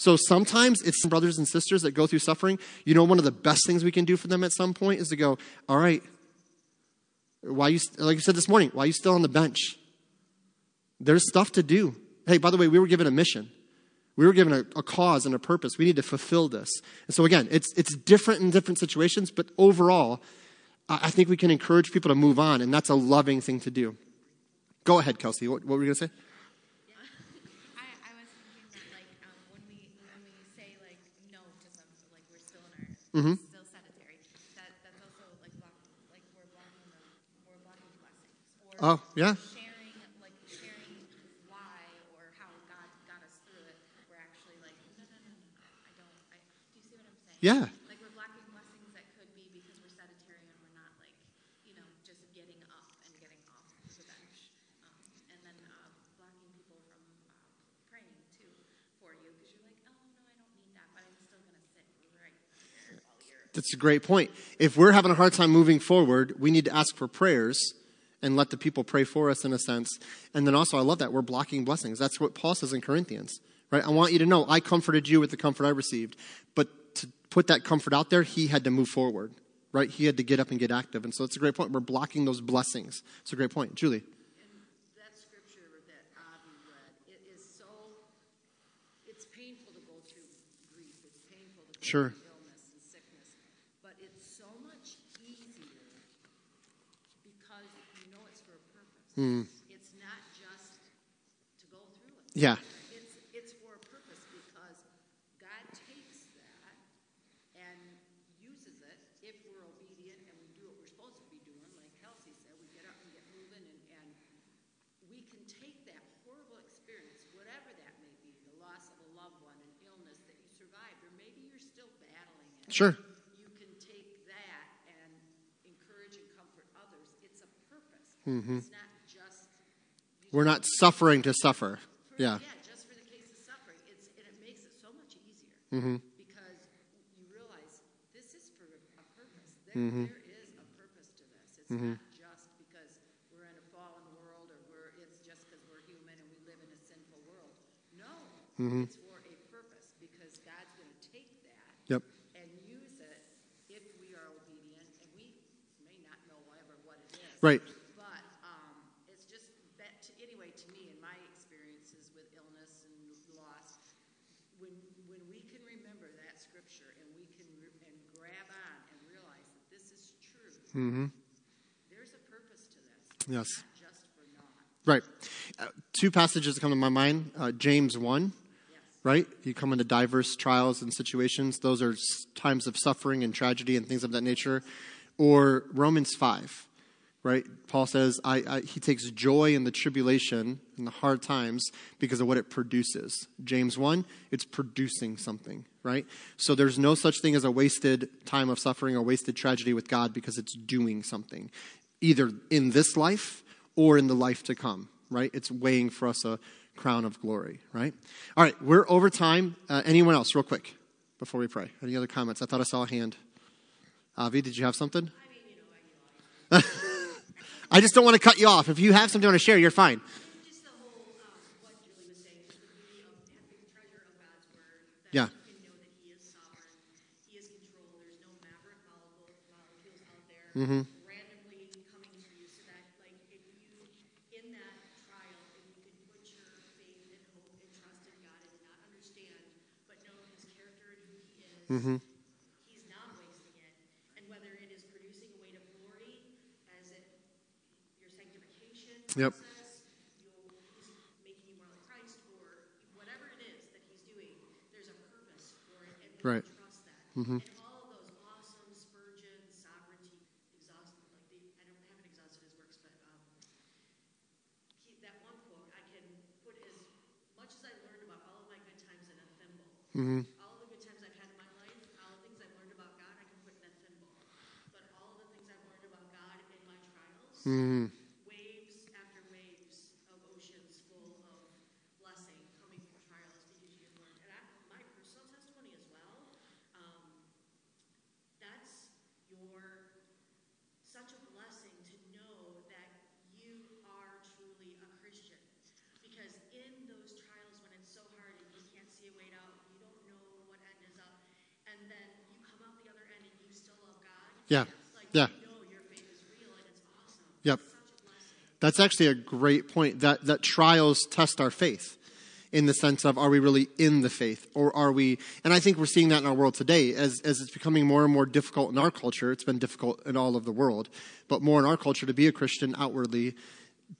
So sometimes it's brothers and sisters that go through suffering. You know, one of the best things we can do for them at some point is to go, all right, why you, like I said this morning, why are you still on the bench? There's stuff to do. Hey, by the way, we were given a mission. We were given a, a, cause and a purpose. We need to fulfill this. And so again, it's, it's different in different situations, but overall, I, I think we can encourage people to move on, and that's a loving thing to do. Go ahead, Kelsey. What, what were you going to say? Mm-hmm. still sedentary. That, that's also like block, like we're blocking the we're blocking blessings. Or oh yeah. Sharing like sharing why or how God got us through it. We're actually like no no no no I don't. I, do you see what I'm Yeah. Like we're blocking blessings that could be because we're sedentary and we're not like, you know, just getting up and getting off the bench. Um, and then uh, blocking people from uh, praying too for you because you're like, oh no, I don't need that, but I'm still gonna sit right here while you're. That's a great point. If we're having a hard time moving forward, we need to ask for prayers and let the people pray for us in a sense. And then also, I love that we're blocking blessings. That's what Paul says in Corinthians, right? I want you to know I comforted you with the comfort I received. But to put that comfort out there, he had to move forward, right? He had to get up and get active. And so it's a great point. We're blocking those blessings. It's a great point. Julie. that scripture that Avi read, it is so, it's painful to go through grief, it's painful to go Sure. through illness and sickness, but it's so much easier because you know it's purpose. It's not just to go through it. Yeah. It's, it's for a purpose because God takes that and uses it if we're obedient and we do what we're supposed to be doing. Like Kelsey said, we get up and get moving and, and we can take that horrible experience, whatever that may be, the loss of a loved one, an illness that you survived, or maybe you're still battling it. Sure. You We're not suffering to suffer. for- Yeah. Yeah, just for the case of suffering. It's, and it makes it so much easier Mm-hmm. because you realize this is for a purpose. There, Mm-hmm. there is a purpose to this. It's not just because we're in a fallen world or we're, it's just because we're human and we live in a sinful world. No, Mm-hmm. it's for a purpose because God's going to take that Yep. and use it if we are obedient, and we may not know ever what it is. Right. But um, it's just that, to, anyway, to me, in my experiences with illness and loss, when when we can remember that scripture and we can re- and grab on and realize that this is true, Mm-hmm. there's a purpose to this. Yes. Not just for naught. Right. Uh, two passages that come to my mind uh, James 1, Yes. right? You come into diverse trials and situations, those are times of suffering and tragedy and things of that nature. Or Romans 5, right? Paul says I, I, he takes joy in the tribulation and the hard times because of what it produces. James 1, it's producing something, right? So there's no such thing as a wasted time of suffering or wasted tragedy with God because it's doing something, either in this life or in the life to come, right? It's weighing for us a crown of glory, right? All right, we're over time. Uh, anyone else, real quick, before we pray? Any other comments? I thought I saw a hand. Avi, did you have something? I mean, you know, I, you know, I, I just don't want to cut you off. If you have something you want to share, you're fine. just the whole, um, what Julie was saying, just the beauty of having the treasure of God's word. That Yeah. Mm-hmm. you can we Right. thimble. Mm-hmm. All the good times I've had in my life, all the things I've learned about God, I can put in thimble. But all the things I've learned about God in my trials, Mm-hmm. waves after waves of oceans full of blessing coming from trials because you've learned. And I, my personal testimony as well, um, that's your such a blessing to know that you are truly a Christian. Because in those trials when it's so hard and you can't see a way out, you don't know what end is up, and then you come out the other end and you still love God. Yeah. Yeah. Yep. That's actually a great point. That that trials test our faith in the sense of are we really in the faith or are we and I think we're seeing that in our world today as as it's becoming more and more difficult in our culture. It's been difficult in all of the world, but more in our culture to be a Christian outwardly.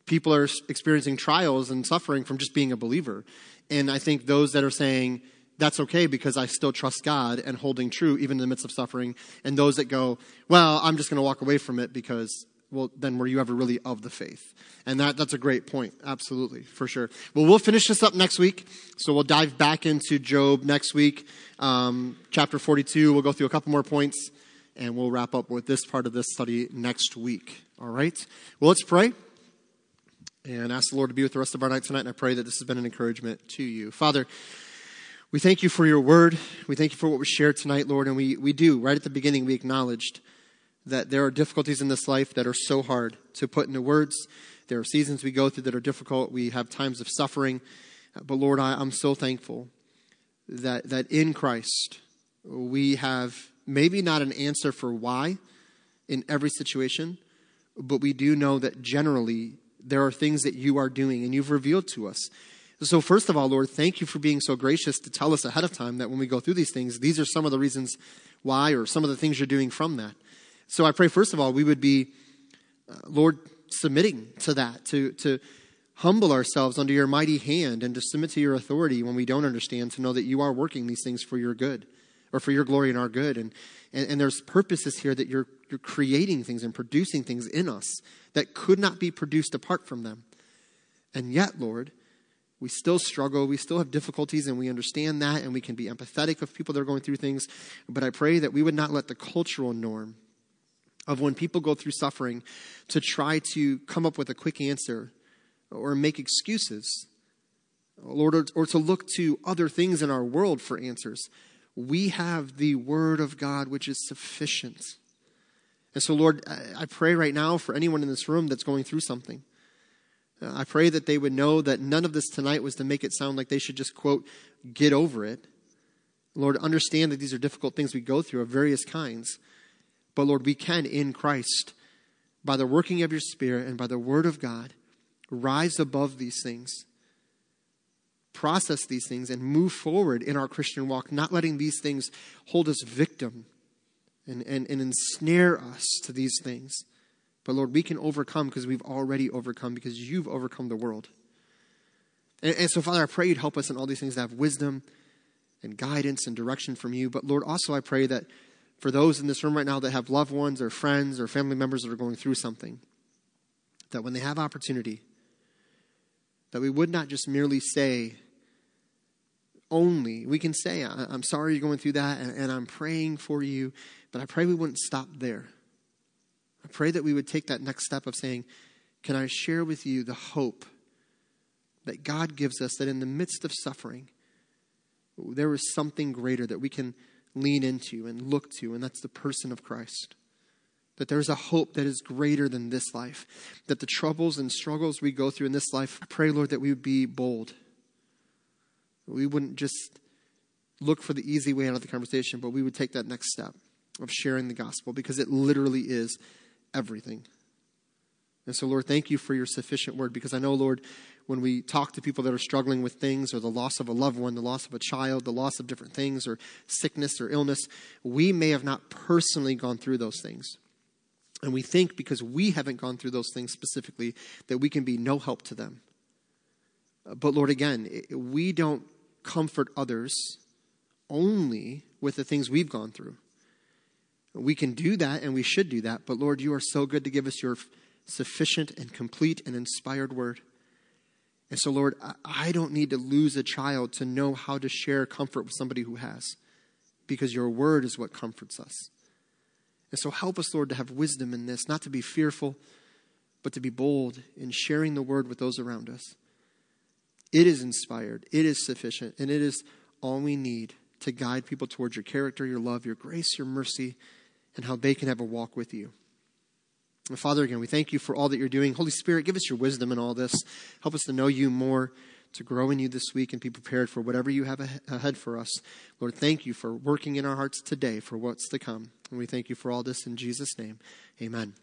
People are experiencing trials and suffering from just being a believer. And I think those that are saying that's okay because I still trust God and holding true even in the midst of suffering and those that go, well, I'm just going to walk away from it because well, then were you ever really of the faith? And that, that's a great point. Absolutely, for sure. Well, we'll finish this up next week. So we'll dive back into Job next week, um, chapter 42. We'll go through a couple more points and we'll wrap up with this part of this study next week. All right? Well, let's pray and ask the Lord to be with the rest of our night tonight. And I pray that this has been an encouragement to you. Father, we thank you for your word. We thank you for what was shared tonight, Lord. And we, we do, right at the beginning, we acknowledged that there are difficulties in this life that are so hard to put into words. There are seasons we go through that are difficult. We have times of suffering. But Lord, I, I'm so thankful that, that in Christ we have maybe not an answer for why in every situation, but we do know that generally there are things that you are doing and you've revealed to us. So, first of all, Lord, thank you for being so gracious to tell us ahead of time that when we go through these things, these are some of the reasons why or some of the things you're doing from that. So, I pray, first of all, we would be, uh, Lord, submitting to that, to, to humble ourselves under your mighty hand and to submit to your authority when we don't understand, to know that you are working these things for your good or for your glory and our good. And, and, and there's purposes here that you're, you're creating things and producing things in us that could not be produced apart from them. And yet, Lord, we still struggle, we still have difficulties, and we understand that, and we can be empathetic of people that are going through things. But I pray that we would not let the cultural norm of when people go through suffering to try to come up with a quick answer or make excuses, Lord, or, or to look to other things in our world for answers. We have the Word of God, which is sufficient. And so, Lord, I pray right now for anyone in this room that's going through something. Uh, I pray that they would know that none of this tonight was to make it sound like they should just, quote, get over it. Lord, understand that these are difficult things we go through of various kinds. But Lord, we can in Christ, by the working of your Spirit and by the Word of God, rise above these things, process these things, and move forward in our Christian walk, not letting these things hold us victim and, and, and ensnare us to these things. But Lord, we can overcome because we've already overcome, because you've overcome the world. And, and, so, Father, I pray you'd help us in all these things to have wisdom and guidance and direction from you. But Lord, also I pray that for those in this room right now that have loved ones or friends or family members that are going through something, that when they have opportunity, that we would not just merely say, only, we can say, I'm sorry you're going through that, and, and I'm praying for you, but I pray we wouldn't stop there. Pray that we would take that next step of saying, Can I share with you the hope that God gives us that in the midst of suffering, there is something greater that we can lean into and look to, and that's the person of Christ. That there's a hope that is greater than this life. That the troubles and struggles we go through in this life, I pray, Lord, that we would be bold. We wouldn't just look for the easy way out of the conversation, but we would take that next step of sharing the gospel because it literally is everything. And so, Lord, thank you for your sufficient word because I know, Lord, when we talk to people that are struggling with things or the loss of a loved one, the loss of a child, the loss of different things, or sickness or illness, we may have not personally gone through those things. And we think because we haven't gone through those things specifically that we can be no help to them. But Lord, again, we don't comfort others only with the things we've gone through. We can do that and we should do that, but Lord, you are so good to give us your sufficient and complete and inspired word. And so, Lord, I don't need to lose a child to know how to share comfort with somebody who has, because your word is what comforts us. And so, help us, Lord, to have wisdom in this, not to be fearful, but to be bold in sharing the word with those around us. It is inspired, it is sufficient, and it is all we need to guide people towards your character, your love, your grace, your mercy, and how they can have a walk with you. And Father, again, we thank you for all that you're doing. Holy Spirit, give us your wisdom in all this. Help us to know you more, to grow in you this week, and be prepared for whatever you have ahead for us. Lord, thank you for working in our hearts today for what's to come. And we thank you for all this in Jesus' name. Amen.